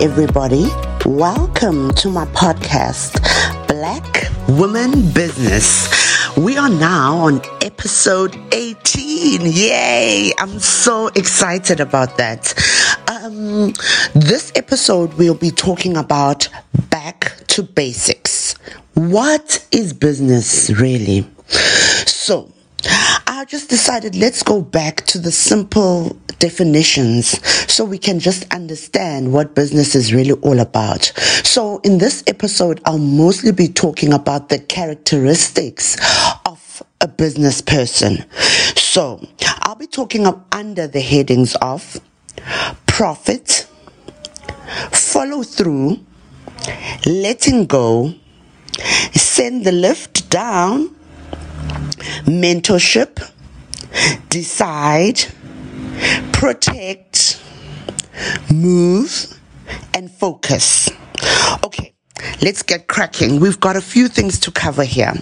Everybody. Welcome to my podcast, Black Women Business. We are now on episode 18. Yay! I'm so excited about that. Um, this episode, we'll be talking about back to basics. What is business really? So, I just decided let's go back to the simple definitions so we can just understand what business is really all about. So in this episode, I'll mostly be talking about the characteristics of a business person. So I'll be talking up under the headings of profit, follow through, letting go, send the lift down, mentorship, decide, protect, move, and focus. Okay, let's get cracking. We've got a few things to cover here.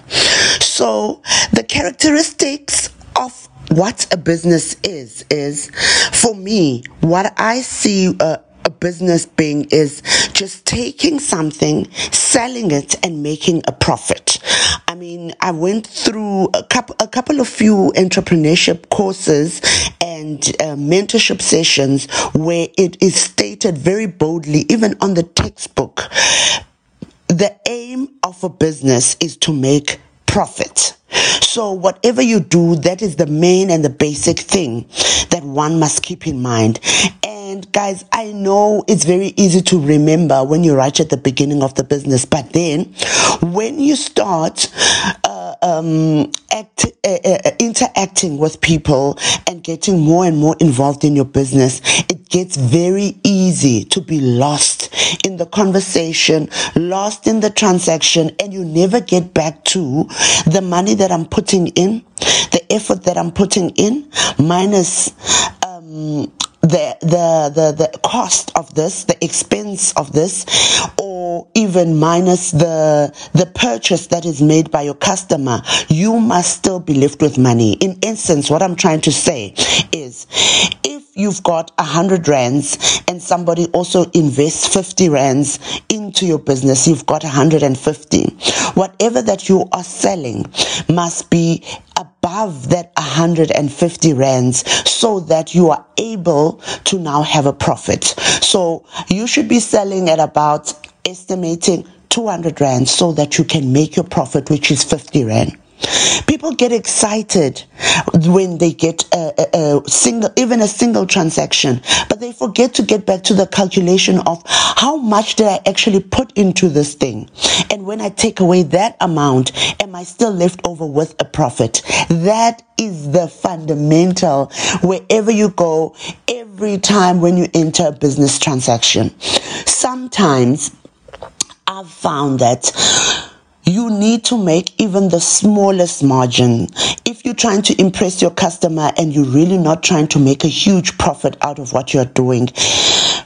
So, the characteristics of what a business is, is for me, what I see uh, a business being is just taking something, selling it, and making a profit. I mean, I went through a couple, a couple of few entrepreneurship courses and uh, mentorship sessions where it is stated very boldly, even on the textbook, the aim of a business is to make profit. So whatever you do, that is the main and the basic thing that one must keep in mind. And guys, I know it's very easy to remember when you're right at the beginning of the business, but then when you start um, act, uh, uh, interacting with people and getting more and more involved in your business, it gets very easy to be lost in the conversation, lost in the transaction, and you never get back to the money that I'm putting in, the effort that I'm putting in, minus um, the, the, the, the cost of this, the expense of this, or even minus the, the purchase that is made by your customer, you must still be left with money. In essence, what I'm trying to say is if you've got a hundred rands and somebody also invests 50 rands into your business, you've got 150. Whatever that you are selling must be above that 150 rands so that you are able to now have a profit. So you should be selling at about estimating 200 rand so that you can make your profit, which is 50 rand. People get excited when they get a, a, a, single, even a single transaction, but they forget to get back to the calculation of how much did I actually put into this thing. And when I take away that amount, am I still left over with a profit? That is the fundamental wherever you go, every time when you enter a business transaction. Sometimes I've found that you need to make even the smallest margin. If you're trying to impress your customer and you're really not trying to make a huge profit out of what you're doing,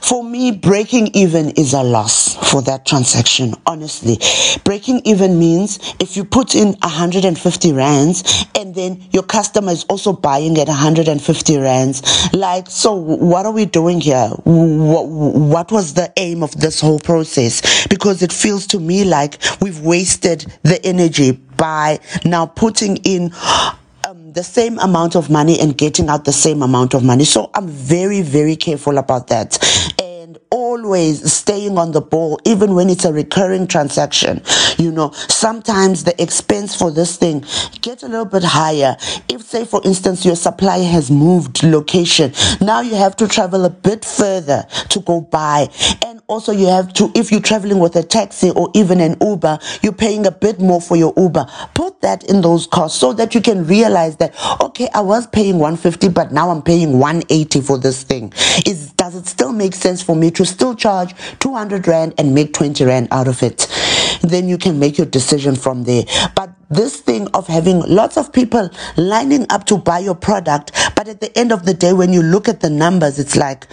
for me, breaking even is a loss for that transaction, honestly. Breaking even means if you put in 150 rands and then your customer is also buying at 150 rands, like, so what are we doing here? What, what was the aim of this whole process? Because it feels to me like we've wasted the energy by now putting in um, the same amount of money and getting out the same amount of money. So I'm very, very careful about that always staying on the ball, even when it's a recurring transaction. You know, sometimes the expense for this thing gets a little bit higher. If, say, for instance, your supplier has moved location, now you have to travel a bit further to go buy. And also you have to, if you're traveling with a taxi or even an Uber, you're paying a bit more for your Uber. Put that in those costs so that you can realize that, okay, I was paying 150, but now I'm paying 180 for this thing. Is, does it still make sense for me to still charge 200 Rand and make 20 Rand out of it? Then you can make your decision from there. But this thing of having lots of people lining up to buy your product, but at the end of the day, when you look at the numbers, it's like,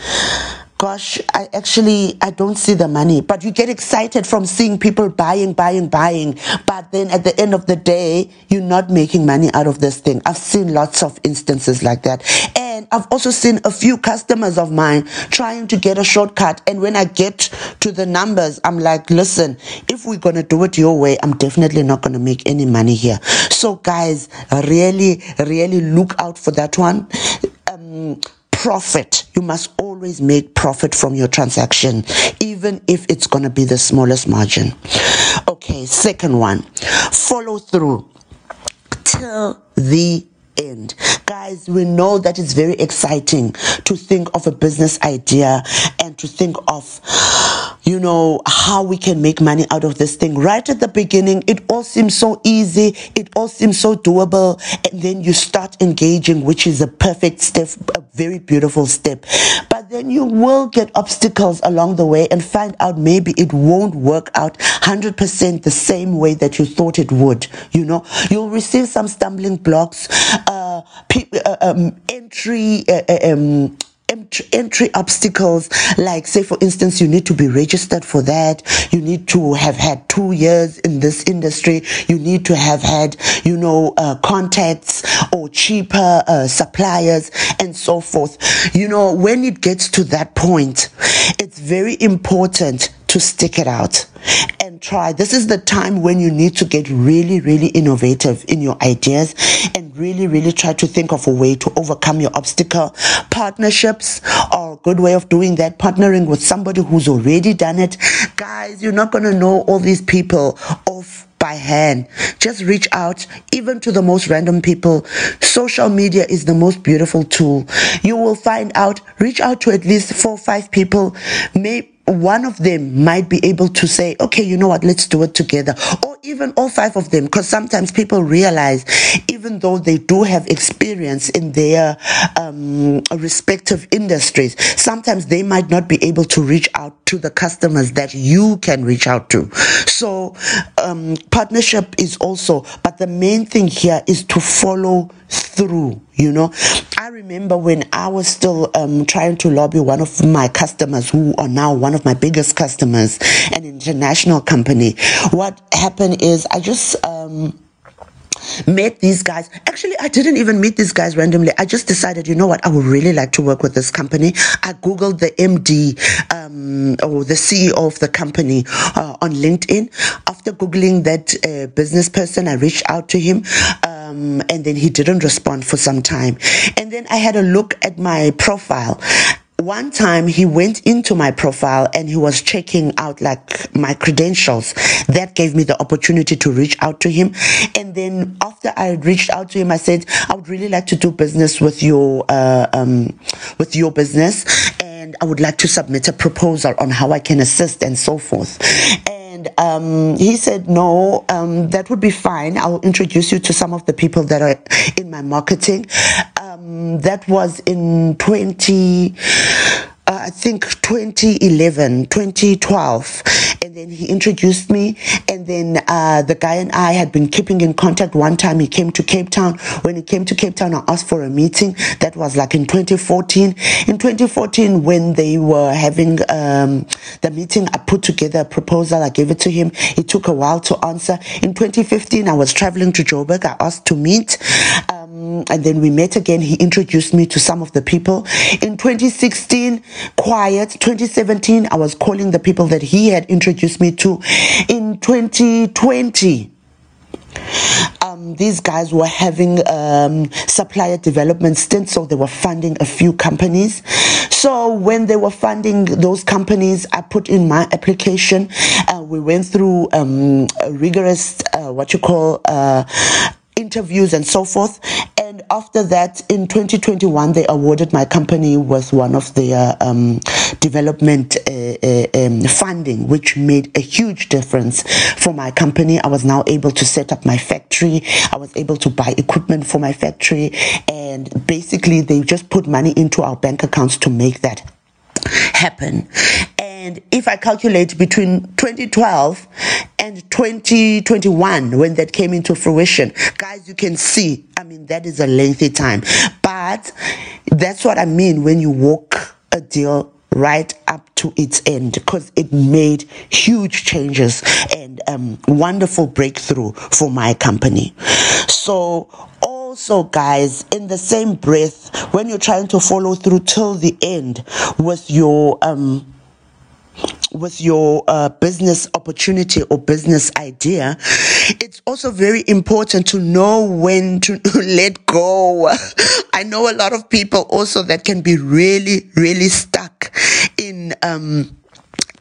gosh, I actually, I don't see the money. But you get excited from seeing people buying, buying, buying. But then at the end of the day, you're not making money out of this thing. I've seen lots of instances like that. And I've also seen a few customers of mine trying to get a shortcut. And when I get to the numbers, I'm like, listen, if we're going to do it your way, I'm definitely not going to make any money here. So, guys, really, really look out for that one. Um, profit. You must always make profit from your transaction, even if it's going to be the smallest margin. Okay, second one follow through till the end. Guys, we know that it's very exciting to think of a business idea and to think of you know, how we can make money out of this thing. Right at the beginning, it all seems so easy, it all seems so doable, and then you start engaging, which is a perfect step, a very beautiful step. But then you will get obstacles along the way and find out maybe it won't work out 100% the same way that you thought it would. You know, you'll receive some stumbling blocks, uh, pe- uh um, entry, uh, uh um, entry obstacles like say for instance you need to be registered for that. You need to have had two years in this industry. You need to have had you know uh, contacts or cheaper uh, suppliers and so forth. You know when it gets to that point it's very important to stick it out and try. This is the time when you need to get really, really innovative in your ideas and really, really try to think of a way to overcome your obstacle. Partnerships are a good way of doing that. Partnering with somebody who's already done it. Guys, you're not going to know all these people off by hand. Just reach out, even to the most random people. Social media is the most beautiful tool. You will find out, reach out to at least four or five people. Maybe one of them might be able to say, okay, you know what, let's do it together. Or even all five of them, because sometimes people realize, even though they do have experience in their um, respective industries, sometimes they might not be able to reach out to the customers that you can reach out to. So, um, partnership is also, but the main thing here is to follow through you know remember when i was still um, trying to lobby one of my customers who are now one of my biggest customers an international company. What happened is i just um, met these guys. Actually, I didn't even meet these guys randomly. I just decided, you know what, I would really like to work with this company. I Googled the MD um, or the CEO of the company uh, on LinkedIn. After Googling that uh, business person, I reached out to him. Um, and then he didn't respond for some time. And then I had a look at my profile one time he went into my profile and he was checking out like my credentials. That gave me the opportunity to reach out to him. And then after I reached out to him, I said, I would really like to do business with your, uh, um, with your business. And I would like to submit a proposal on how I can assist and so forth. And um, he said, No, um, that would be fine. I'll introduce you to some of the people that are in my marketing. Um, that was in 20. Uh, I think 2011, 2012. And then he introduced me. And then uh, the guy and I had been keeping in contact. One time he came to Cape Town. When he came to Cape Town, I asked for a meeting. That was like in 2014. In 2014, when they were having um, the meeting, I put together a proposal. I gave it to him. It took a while to answer. In 2015, I was traveling to Joburg. I asked to meet. Um, and then we met again. He introduced me to some of the people. In 2016, quiet. 2017, I was calling the people that he had introduced me to. In 2020, um, these guys were having um, supplier development stint, so they were funding a few companies. So when they were funding those companies, I put in my application. Uh, we went through um, rigorous, uh, what you call, uh, interviews and so forth. And after that, in 2021, they awarded my company with one of their um, development uh, uh, um, funding, which made a huge difference for my company. I was now able to set up my factory. I was able to buy equipment for my factory. And basically, they just put money into our bank accounts to make that happen. And if I calculate between 2012 and 2021, when that came into fruition, guys, you can see, I mean, that is a lengthy time. But that's what I mean when you walk a deal right up to its end because it made huge changes and um, wonderful breakthrough for my company. So also guys in the same breath when you're trying to follow through till the end with your um with your uh, business opportunity or business idea, it's also very important to know when to let go. I know a lot of people also that can be really, really stuck in, um,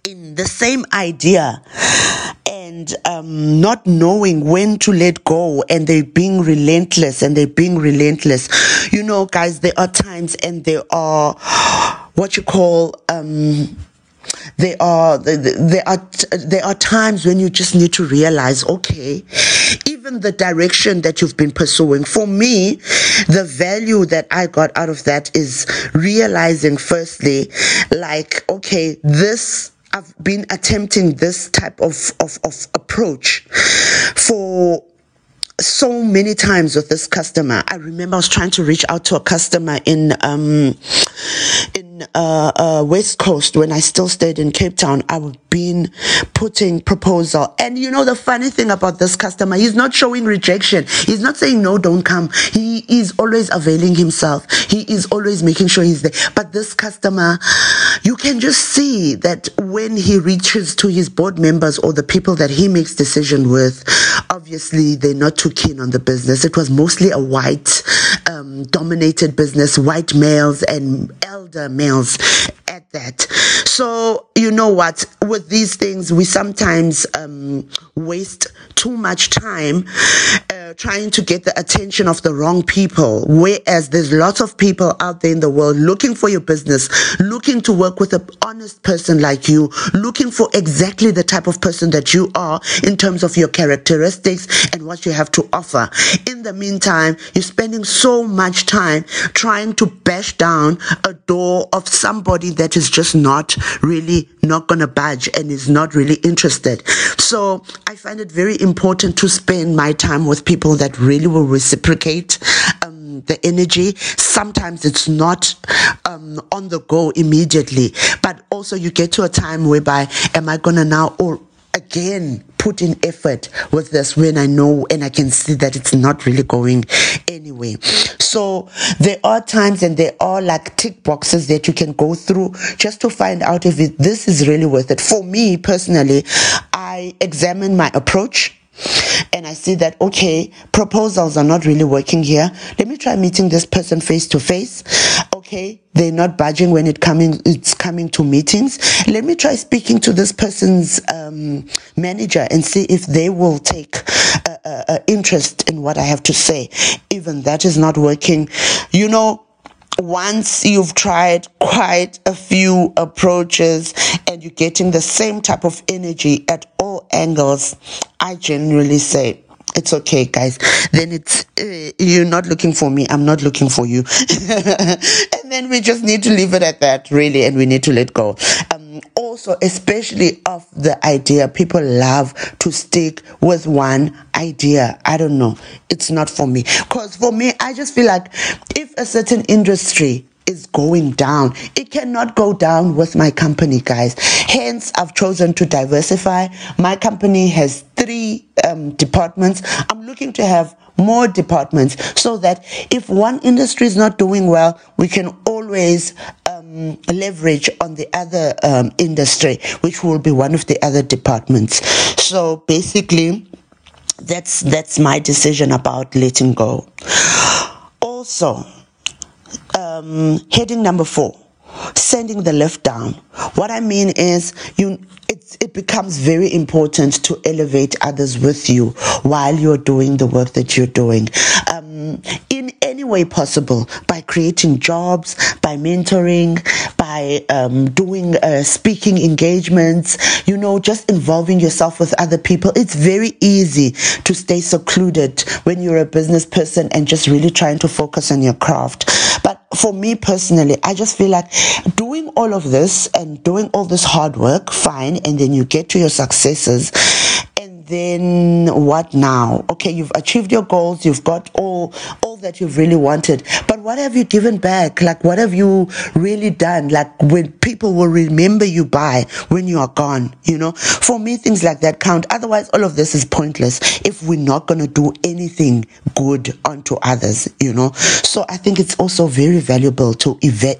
in the same idea and um, not knowing when to let go and they're being relentless and they're being relentless. You know, guys, there are times and there are what you call, um, there are there are there are times when you just need to realize okay even the direction that you've been pursuing for me the value that i got out of that is realizing firstly like okay this I've been attempting this type of, of, of approach for so many times with this customer. I remember I was trying to reach out to a customer in um in uh, uh West Coast when I still stayed in Cape Town. I've been putting proposal, and you know the funny thing about this customer, he's not showing rejection. He's not saying no, don't come. He is always availing himself. He is always making sure he's there. But this customer, you can just see that when he reaches to his board members or the people that he makes decision with, obviously they're not too keen on the business. It was mostly a white um, dominated business, white males and elder males at that. So, you know what? With these things, we sometimes um, waste too much time uh, trying to get the attention of the wrong people. Whereas there's lots of people out there in the world looking for your business, looking to work with an honest person like you, looking for exactly the type of person that you are in terms of your characteristics and what you have to offer. In the meantime, you're spending so much time trying to bash down a door of somebody that is just not really not going to budge and is not really interested. So I find it very important to spend my time with people that really will reciprocate. Um, the energy. Sometimes it's not um, on the go immediately, but also you get to a time whereby, am I gonna now or again put in effort with this when I know and I can see that it's not really going anyway. So there are times and there are like tick boxes that you can go through just to find out if it, this is really worth it. For me personally, I examine my approach and I see that, okay, proposals are not really working here. Let me try meeting this person face to face. Okay, they're not budging when it coming, it's coming to meetings. Let me try speaking to this person's um, manager and see if they will take a, a interest in what I have to say. Even that is not working. You know, once you've tried quite a few approaches and you're getting the same type of energy at all angles, I generally say, it's okay guys. Then it's uh, you're not looking for me i'm not looking for you. And then we just need to leave it at that really and we need to let go. Um, also especially of the idea people love to stick with one idea. I don't know. It's not for me. Because for me i just feel like if a certain industry is going down. It cannot go down with my company, guys. Hence, I've chosen to diversify. My company has three um, departments. I'm looking to have more departments so that if one industry is not doing well, we can always um, leverage on the other um, industry, which will be one of the other departments. So basically, that's that's my decision about letting go. Also, um, heading number four sending the lift down. What i mean is you it, it becomes very important to elevate others with you while you're doing the work that you're doing. Um, in any way possible by creating jobs by mentoring by um, doing uh, speaking engagements you know just involving yourself with other people it's very easy to stay secluded when you're a business person and just really trying to focus on your craft for me personally, I just feel like doing all of this and doing all this hard work, fine, and then you get to your successes then what now? Okay, you've achieved your goals, you've got all all that you've really wanted, but what have you given back? Like what have you really done? Like when people will remember you by when you are gone, you know? For me, things like that count. Otherwise, all of this is pointless if we're not going to do anything good onto others, you know? So I think it's also very valuable to eva-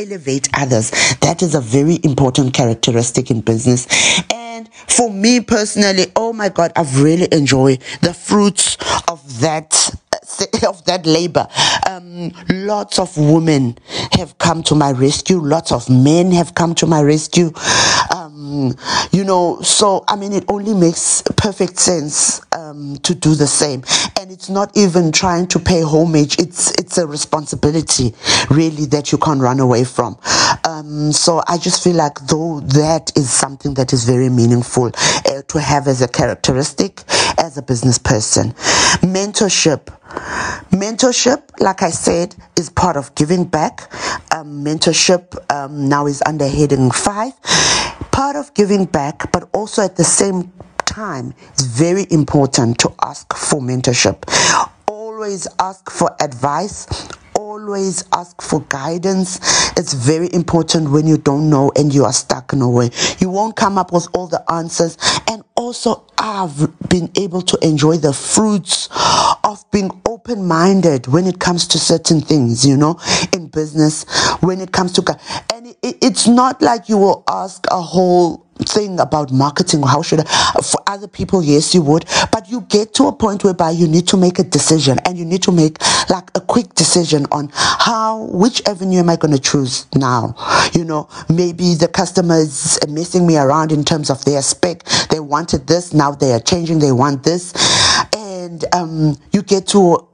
elevate others. That is a very important characteristic in business. And for me personally, oh my God, I've really enjoyed the fruits of that of that labor. Um, lots of women have come to my rescue. Lots of men have come to my rescue. Um, you know, so I mean, it only makes perfect sense um, to do the same. And it's not even trying to pay homage. It's it's a responsibility, really, that you can't run away from. Um, so I just feel like though that is something that is very meaningful uh, to have as a characteristic as a business person. Mentorship Mentorship, like I said, is part of giving back. Um, mentorship um, now is under heading five. Part of giving back, but also at the same time, it's very important to ask for mentorship. Always ask for advice always ask for guidance. It's very important when you don't know and you are stuck in a way. You won't come up with all the answers. And also, I've been able to enjoy the fruits of being open minded when it comes to certain things, you know, in business, when it comes to, and it's not like you will ask a whole thing about marketing how should I, for other people yes you would. But you get to a point whereby you need to make a decision and you need to make like a quick decision on how which avenue am i going to choose now? You know maybe the customer is messing me around in terms of their spec. They wanted this now they are changing they want this. And um, you get to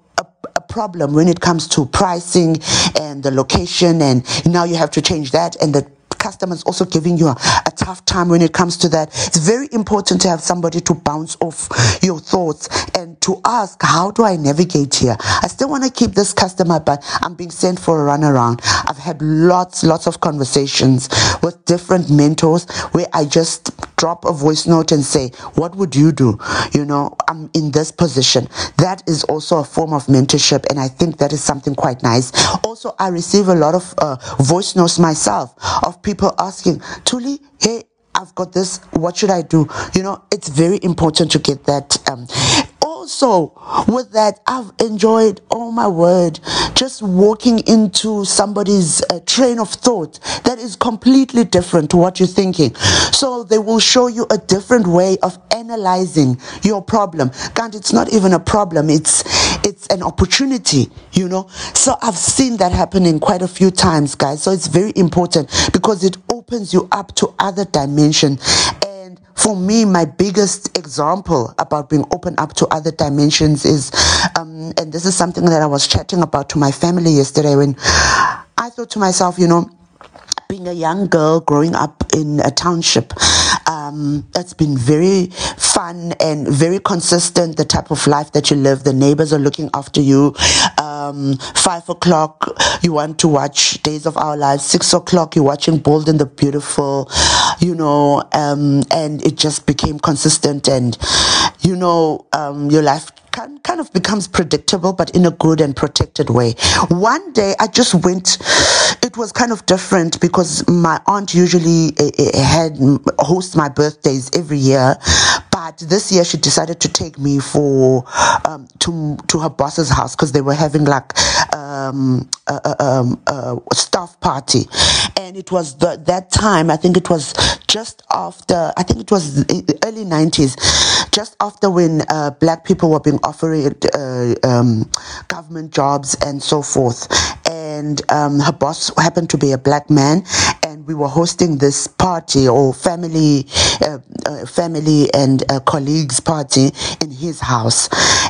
a problem when it comes to pricing and the location and now you have to change that and the customers also giving you a, a tough time when it comes to that, it's very important to have somebody to bounce off your thoughts and to ask, how do I navigate here? I still want to keep this customer, but I'm being sent for a runaround. I've had lots, lots of conversations with different mentors where I just drop a voice note and say, what would you do? You know, I'm in this position. That is also a form of mentorship. And I think that is something quite nice. Also, I receive a lot of uh, voice notes myself of people asking, Tuli, hey, I've got this. What should I do? You know, it's very important to get that. Um, also, with that, I've enjoyed, oh my word, just walking into somebody's uh, train of thought that is completely different to what you're thinking. So they will show you a different way of analyzing your problem. And it's not even a problem, it's it's an opportunity, you know. So I've seen that happening quite a few times, guys. So it's very important because it opens you up to other dimensions for me, my biggest example about being open up to other dimensions is, um, and this is something that I was chatting about to my family yesterday when I thought to myself, you know, being a young girl growing up in a township, um, it's been very fun and very consistent. The type of life that you live, the neighbors are looking after you. Um, five o'clock, you want to watch Days of Our Lives. Six o'clock, you're watching Bold and the Beautiful. You know, um, and it just became consistent, and you know, um, your life kind, of becomes predictable, but in a good and protected way. One day I just went, it was kind of different because my aunt usually uh, had host my birthdays every year, but this year she decided to take me for um, to to her boss's house because they were having like um, a, a, um, a, staff party, and it was the, that time. I think it was just after. I think it was early nineties, just after when uh, black people were being offered uh, um, government jobs and so forth. And um, her boss happened to be a black man, and we were hosting this party or family, uh, uh family and uh, colleagues party in his house.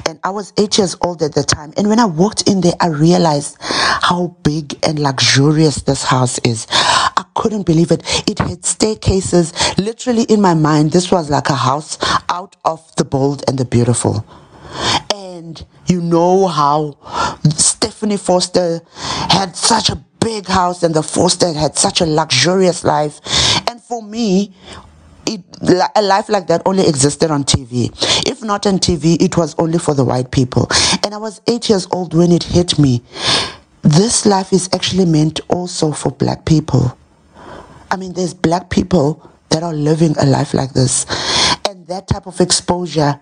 And I was eight years old at the time. And when I walked in there, I realized how big and luxurious this house is. I couldn't believe it. It had staircases. Literally in my mind, this was like a house out of the bold and the beautiful. And you know how Stephanie Forrester had such a big house and the Forrester had such a luxurious life. And for me, it, a life like that only existed on TV. If not on TV, it was only for the white people. And I was eight years old when it hit me. This life is actually meant also for black people. I mean, there's black people that are living a life like this. And that type of exposure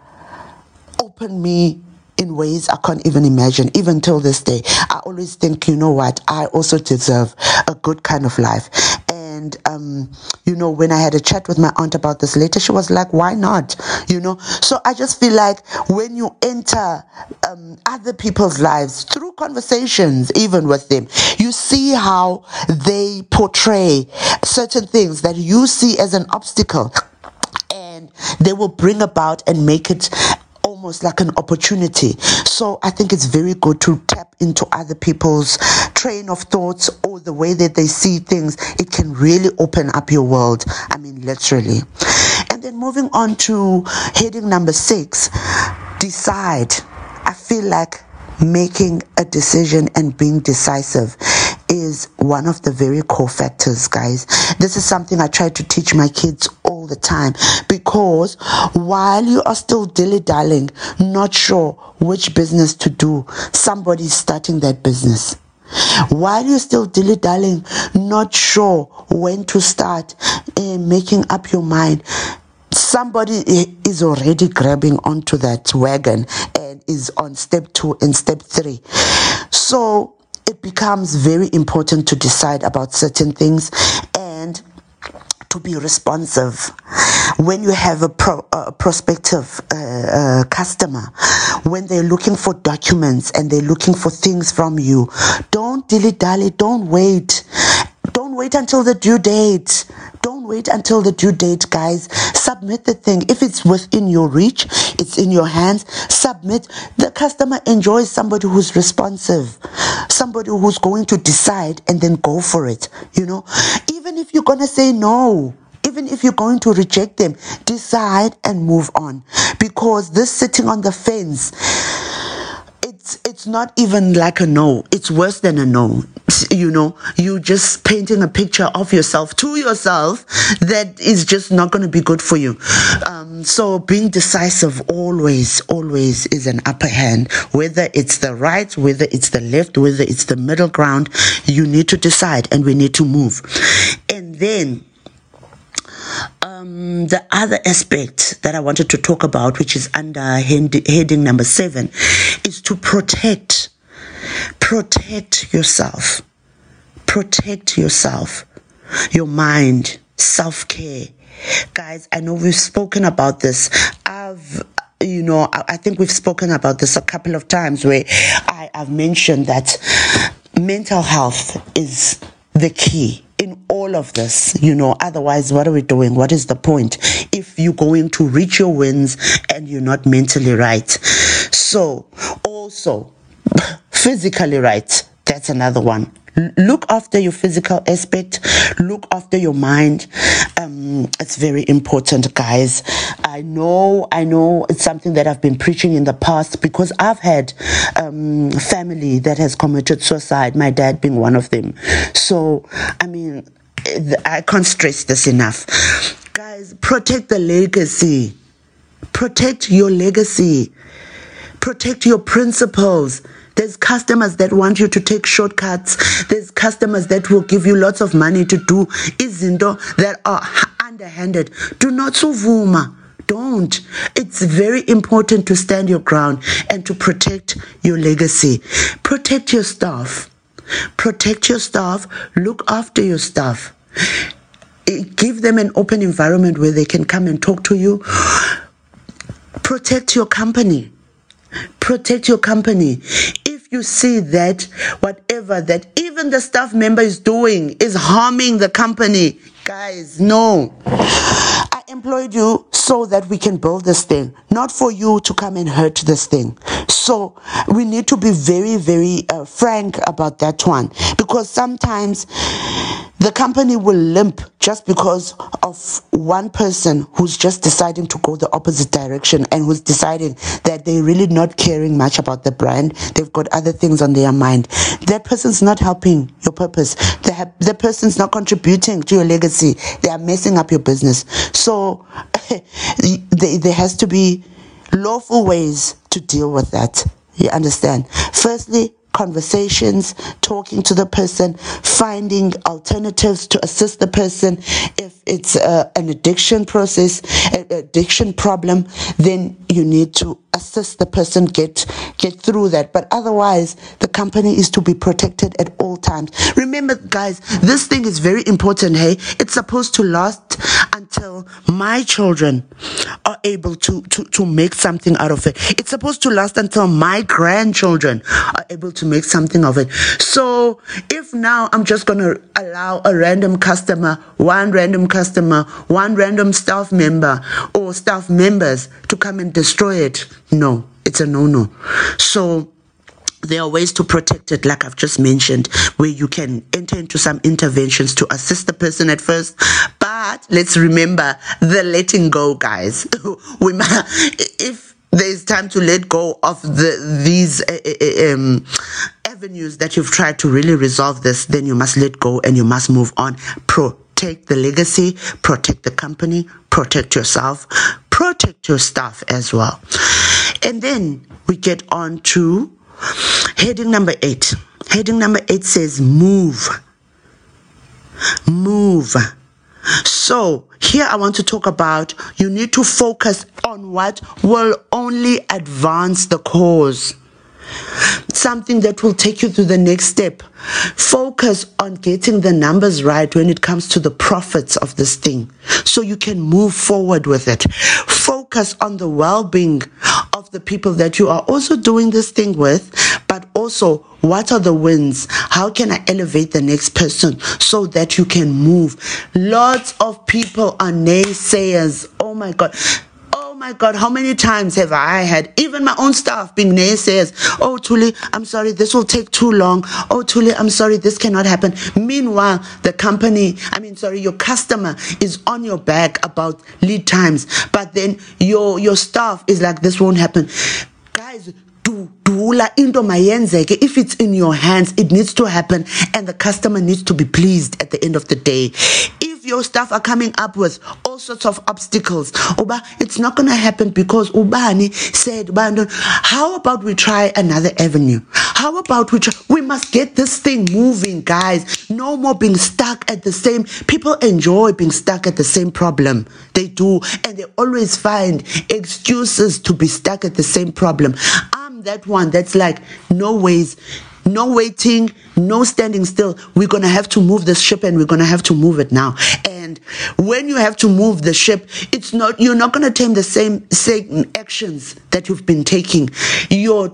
opened me in ways I can't even imagine. Even till this day, I always think, you know what, I also deserve a good kind of life. And, um, you know, when I had a chat with my aunt about this later, she was like, why not? You know, so I just feel like when you enter um, other people's lives through conversations, even with them, you see how they portray certain things that you see as an obstacle and they will bring about and make it almost like an opportunity. So I think it's very good to tap into other people's train of thoughts or the way that they see things. It can really open up your world. I mean, literally. And then moving on to heading number six, decide. I feel like making a decision and being decisive is one of the very core factors, guys. This is something I try to teach my kids all the time because while you are still dilly dallying, not sure which business to do, somebody's starting that business. While you're still dilly dallying, not sure when to start uh, making up your mind, somebody is already grabbing onto that wagon and is on step two and step three. So it becomes very important to decide about certain things and to be responsive. When you have a, pro, a prospective uh, uh, customer when they're looking for documents and they're looking for things from you don't dilly dally don't wait don't wait until the due date don't wait until the due date, guys. Submit the thing. If it's within your reach, it's in your hands, submit. The customer enjoys somebody who's responsive, somebody who's going to decide and then go for it. You know, even if you're going to say no, even if you're going to reject them, decide and move on. Because this sitting on the fence, it's it's not even like a no. It's worse than a no. You know, you just painting a picture of yourself to yourself that is just not going to be good for you. Um, so being decisive always, always is an upper hand. Whether it's the right, whether it's the left, whether it's the middle ground, you need to decide, and we need to move. And then um, the other aspect that I wanted to talk about, which is under heading number seven, is to protect. Protect yourself. Protect yourself, your mind, self care. Guys, I know we've spoken about this. I've you know, I think we've spoken about this a couple of times where I have mentioned that mental health is the key in all of this, you know, otherwise, what are we doing? What is the point if you're going to reach your wins and you're not mentally right? So, also, physically right, that's another one look after your physical aspect. Look after your mind. Um, it's very important guys. I know i know it's something that i've been preaching in the past because i've had um, family that has committed suicide my dad being one of them. So i mean i can't stress this enough. Guys protect the legacy. Protect your legacy. Protect your principles there's customers that want you to take shortcuts. There's customers that will give you lots of money to do izinto that are underhanded. Do not suvuma. Don't. It's very important to stand your ground and to protect your legacy. Protect your staff. Protect your staff. Look after your staff. Eh, give them an open environment where they can come and talk to you. Protect your company protect your company. You see that whatever that even the staff member is doing is harming the company, guys, no. Employed you so that we can build this thing, not for you to come and hurt this thing. So we need to be very, very uh, frank about that one because sometimes the company will limp just because of one person who's just deciding to go the opposite direction and who's deciding that they're really not caring much about the brand. They've got other things on their mind. That person's not helping your purpose. The, the person's not contributing to your legacy. They are messing up your business. So there, there has to be lawful ways to deal with that. You understand? Firstly, conversations, talking to the person, finding alternatives to assist the person. If it's uh, an addiction process, an addiction problem, then you need to assist the person get get through that. But otherwise the company is to be protected at all times. Remember guys this thing is very important hey? It's supposed to last until my children are able to to, to make something out of it. It's supposed to last until my grandchildren are able to make something of it. So if now i'm just to allow a random customer one random customer one random staff member or staff members to come and destroy it no, it's a no no. So there are ways to protect it, like I've just mentioned, where you can enter into some interventions to assist the person at first. But let's remember the letting go, guys. we if there's time to let go of the these uh, um, avenues that you've tried to really resolve this, then you must let go and you must move on. Protect the legacy, protect the company, protect yourself, protect your staff as well. And then we get on to heading number eight. Heading number eight says move. Move. So, here I want to talk about you need to focus on what will only advance the cause something that will take you to the next step. Focus on getting the numbers right when it comes to the profits of this thing so you can move forward with it. Focus on the well being of the people that you are also doing this thing with, but also what are the wins? How can I elevate the next person so that you can move? Lots of people are naysayers. Oh my God my God, how many times have I had even my own staff being naysayers? Oh, Tuli, I'm sorry, this will take too long. Oh, Tuli, I'm sorry, this cannot happen. Meanwhile, the company, I mean, sorry, your customer is on your back about lead times, but then your your staff is like, this won't happen. Guys, do dula into mayenzeke if it's in your hands it needs to happen and the customer needs to be pleased at the end of the day your staff are coming up with all sorts of obstacles. Uba it's not going to happen because ubani said how about we try another avenue? How about we try we must get this thing moving guys. No more being stuck at the same people enjoy being stuck at the same problem. They do and they always find excuses to be stuck at the same problem. I'm that one that's like no ways no waiting, no standing still. We're going to have to move the ship and we're going to have to move it now. And when you have to move the ship, it's not, you're not going to take the same, same actions that you've been taking. You're,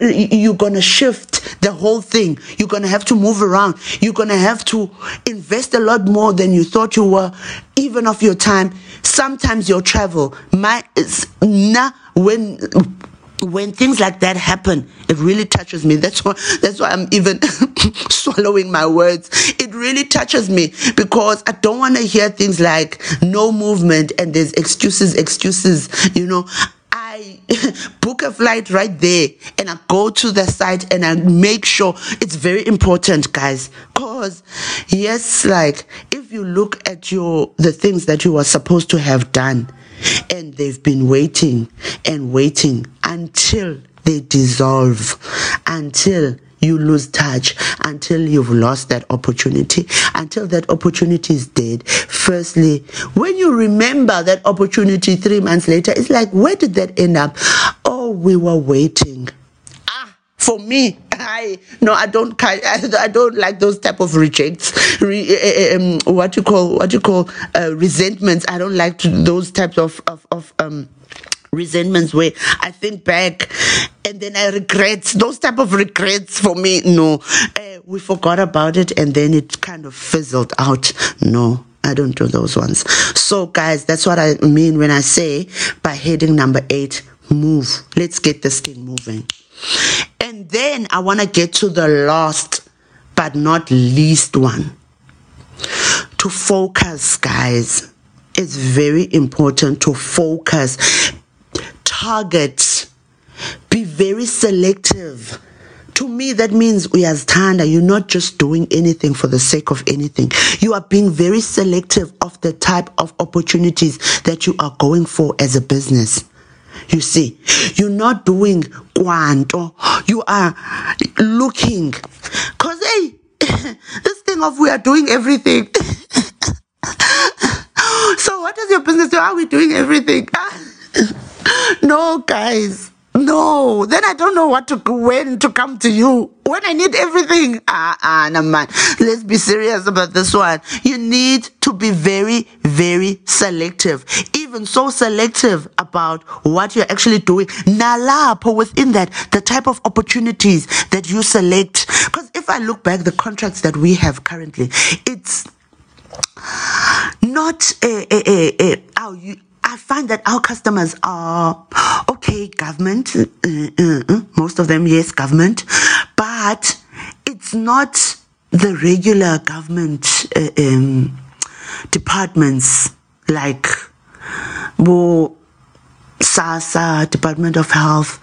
you're going to shift the whole thing. You're going to have to move around. You're going to have to invest a lot more than you thought you were, even of your time. Sometimes your travel, my, nah, when, when things like that happen, it really touches me. That's why that's why I'm even swallowing my words. It really touches me because I don't want to hear things like no movement and there's excuses, excuses. You know, I book a flight right there and I go to the site and I make sure it's very important, guys. Cause yes, like if you look at your the things that you were supposed to have done and they've been waiting and waiting until they dissolve, until you lose touch until you've lost that opportunity, until that opportunity is dead. Firstly, when you remember that opportunity three months later, it's like, where did that end up? Oh, we were waiting. For me, I no, I don't. I, don't like those type of rejects. Re, uh, um, what you call what you call uh, resentments. I don't like to, those types of of, of um resentments where I think back and then I regret those type of regrets for me. No, uh, we forgot about it and then it kind of fizzled out. No, I don't do those ones. So, guys, that's what I mean when I say by heading number eight, move. Let's get this thing moving. And then I want to get to the last but not least one. To focus, guys. It's very important to focus, target, be very selective to me, that means Tanda, you're not just doing anything for the sake of anything. You are being very selective of the type of opportunities that you are going for as a business. You see, you're not doing quanto. You are looking. Cause hey, this thing of we are doing everything. so what is your business do? Are we doing everything? no, guys. No, then I don't know what to when to come to you. When I need everything. Ah, ah, no man. Let's be serious about this one. You need to be very, very selective. Even so selective about what you're actually doing. Nalapo within that, the type of opportunities that you select. Because if I look back, the contracts that we have currently, it's not a, a, a, a how you I find that our customers are okay, government, uh, uh, uh, most of them, yes, government, but it's not the regular government uh, um, departments like well, SASSA, Department of Health.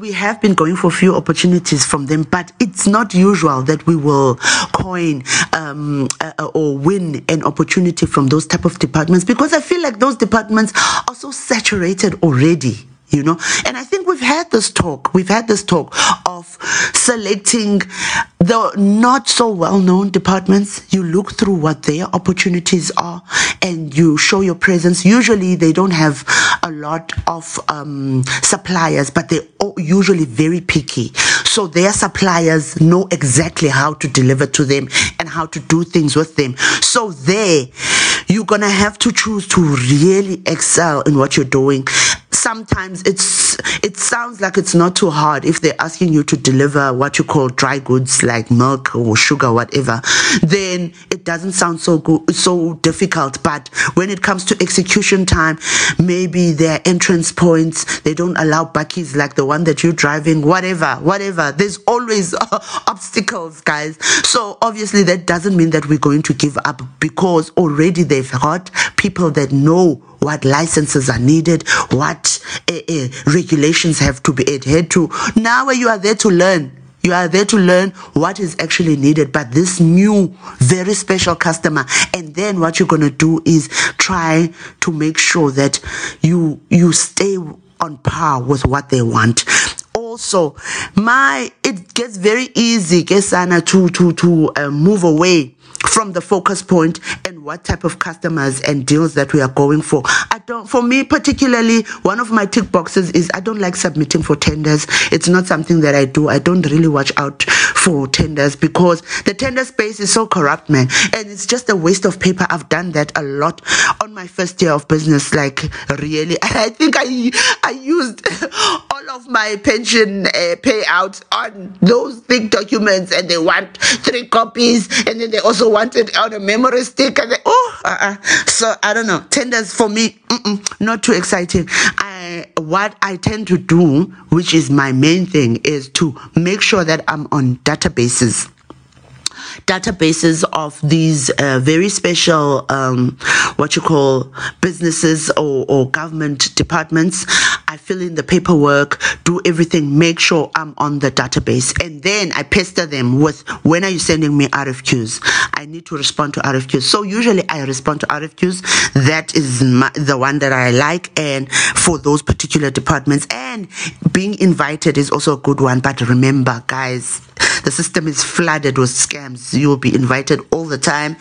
We have been going for a few opportunities from them, but it's not usual that we will coin um, uh, or win an opportunity from those type of departments because I feel like those departments are so saturated already you know? And i think we've had this talk we've had this talk of selecting the not so well known departments. You look through what their opportunities are and you show your presence. Usually they don't have a lot of um, suppliers but they're usually very picky. So their suppliers know exactly how to deliver to them and how to do things with them. So there you're gonna have to choose to really excel in what you're doing sometimes it's it sounds like it's not too hard if they're asking you to deliver what you call dry goods like milk or sugar whatever then it doesn't sound so good so difficult. But when it comes to execution time maybe their entrance points they don't allow bakkies like the one that you're driving whatever whatever. There's always obstacles guys. So obviously that doesn't mean that we're going to give up because already they've got people that know what licenses are needed, what uh, uh, regulations have to be adhered to. Now you are there to learn. You are there to learn what is actually needed, but this new, very special customer. And then what you're going to do is try to make sure that you, you stay on par with what they want also my it gets very easy kesana to to to uh, move away from the focus point and what type of customers and deals that we are going for. I don't, for me particularly, one of my tick boxes is I don't like submitting for tenders. It's not something that I do. I don't really watch out for tenders because the tender space is so corrupt, man. And it's just a waste of paper. I've done that a lot on my first year of business, like really. I think I, I used all of my pension uh, payouts on those thick documents and they want three copies and then they also wanted on a memory stick and they, oh, uh-uh. so I don't know. Tenders for me, not too exciting. I, what I tend to do, which is my main thing, is to make sure that I'm on databases databases of these uh, very special, um, what you call businesses or, or government departments. I fill in the paperwork, do everything, make sure I'm on the database. And then I pester them with when are you sending me RFQs? I need to respond to RFQs. So usually I respond to RFQs. That is my, the one that I like. And for those particular departments and being invited is also a good one. But remember, guys, the system is flooded with scams. You will be invited all the time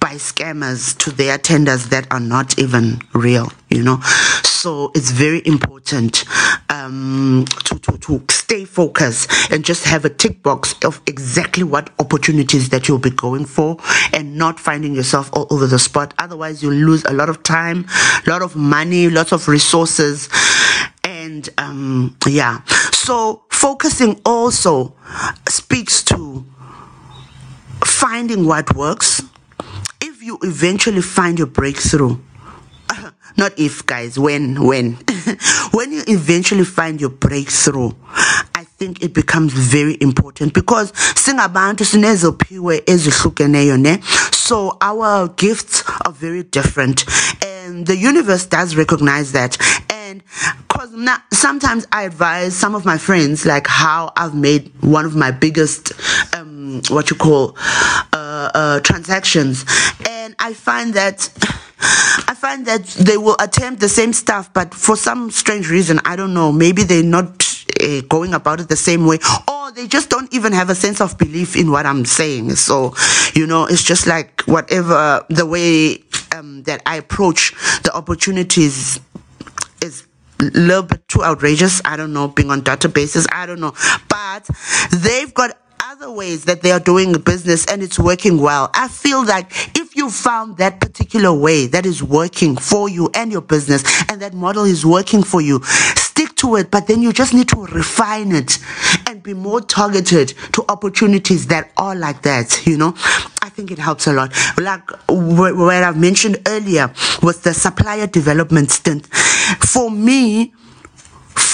by scammers to their tenders that are not even real, you know. So it's very important um, to, to, to stay focused and just have a tick box of exactly what opportunities that you'll be going for and not finding yourself all over the spot. Otherwise, you'll lose a lot of time, a lot of money, lots of resources and um, yeah so focusing also speaks to finding what works If you eventually find your breakthrough, not if guys when when. When you eventually find your breakthrough i think it becomes very important because singabantu ezihlukeneyo ne? So our gifts are very different and the universe does recognize that. And because now sometimes i advise some of my friends like how i've made one of my biggest um what you call uh, uh transactions. And i find that find that they will attempt the same stuff, but for some strange reason, I don't know, maybe they're not uh, going about it the same way, or they just don't even have a sense of belief in what I'm saying. So, you know, it's just like whatever the way um, that I approach the opportunities is a little bit too outrageous. I don't know, being on databases, I don't know. But they've got other ways that they are doing business and it's working well. I feel like if you found that particular way that is working for you and your business and that model is working for you, stick to it, but then you just need to refine it and be more targeted to opportunities that are like that, you know? I think it helps a lot. Like what I've mentioned earlier was the supplier development stint. For me,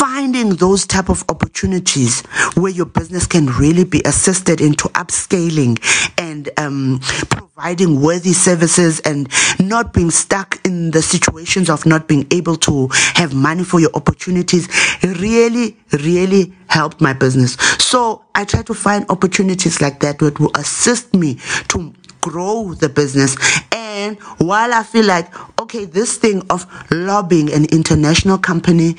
finding those type of opportunities where your business can really be assisted into upscaling and um, providing worthy services and not being stuck in the situations of not being able to have money for your opportunities really really helped my business. So i try to find opportunities like that that will assist me to grow the business and while i feel like okay this thing of lobbying an international company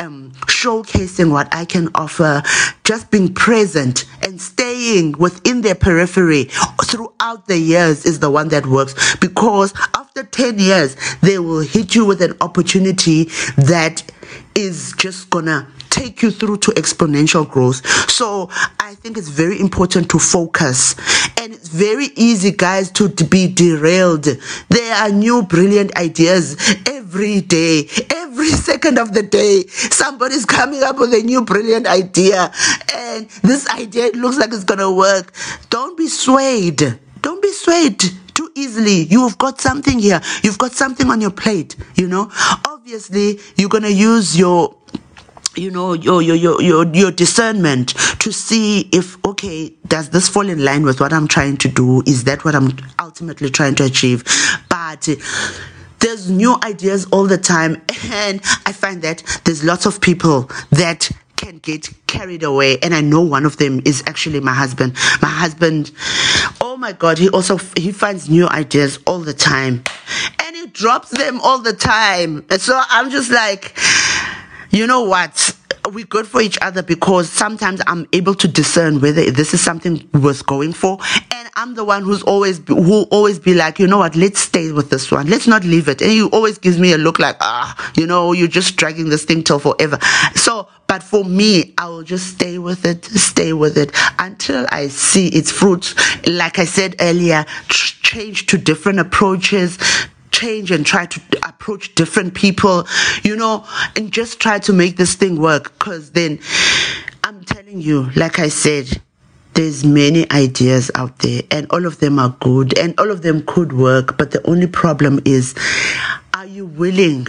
um, showcasing what I can offer, just being present and staying within their periphery throughout the years is the one that works. Because after 10 years, they will hit you with an opportunity that is just gonna take you through to exponential growth. So I think it's very important to focus. And it's very easy, guys, to, to be derailed. There are new brilliant ideas every day, every second of the day. Somebody's coming up with a new brilliant idea. And this idea looks like it's gonna work. Don't be swayed. Don't be swayed too easily. You've got something here. You've got something on your plate, you know. Obviously, you're going to use your you know your, your your your discernment to see if okay does this fall in line with what i'm trying to do? Is that what i'm ultimately trying to achieve? But there's new ideas all the time and i find that there's lots of people that can get carried away and i know one of them is actually my husband. My husband oh my god he also he finds new ideas all the time and he drops them all the time. And so i'm just like you know what we're good for each other because sometimes I'm able to discern whether this is something worth going for, and I'm the one who's always who always be like, you know what, let's stay with this one, let's not leave it. And he always gives me a look like, ah, you know, you're just dragging this thing till forever. So, but for me, I will just stay with it, stay with it until I see its fruits. Like I said earlier, change to different approaches, change and try to approach different people, you know, and just try to make this thing work. Because then I'm telling you, like I said, there's many ideas out there and all of them are good and all of them could work. But the only problem is, are you willing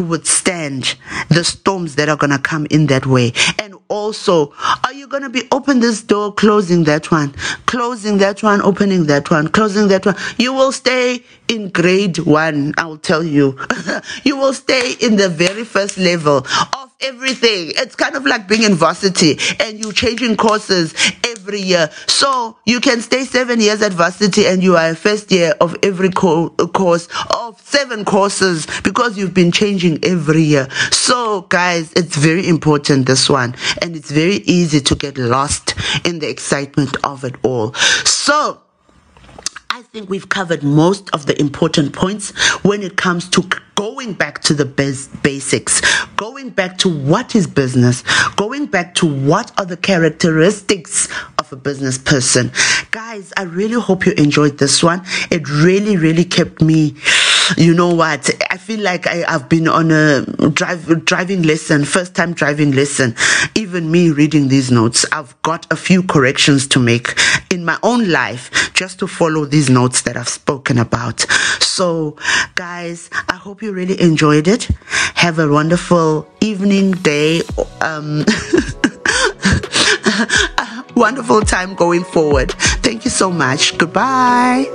to withstand the storms that are going to come in that way? And also, are you going to be open this door, closing that one, closing that one, opening that one, closing that one? You will stay in grade one, I'll tell you. you will stay in the very first level everything. It's kind of like being in varsity and you're changing courses every year. So you can stay seven years at varsity and you are a first year of every co- course of seven courses because you've been changing every year. So guys, it's very important this one and it's very easy to get lost in the excitement of it all. So I think we've covered most of the important points when it comes to going back to the basics, going back to what is business, going back to what are the characteristics of a business person. Guys, I really hope you enjoyed this one. It really, really kept me, you know what? I feel like I, have been on a drive, driving lesson, first time driving lesson. Even me reading these notes, I've got a few corrections to make in my own life just to follow these notes that I've spoken about. So, guys, I hope you really enjoyed it. Have a wonderful evening, day, um, wonderful time going forward. Thank you so much. Goodbye.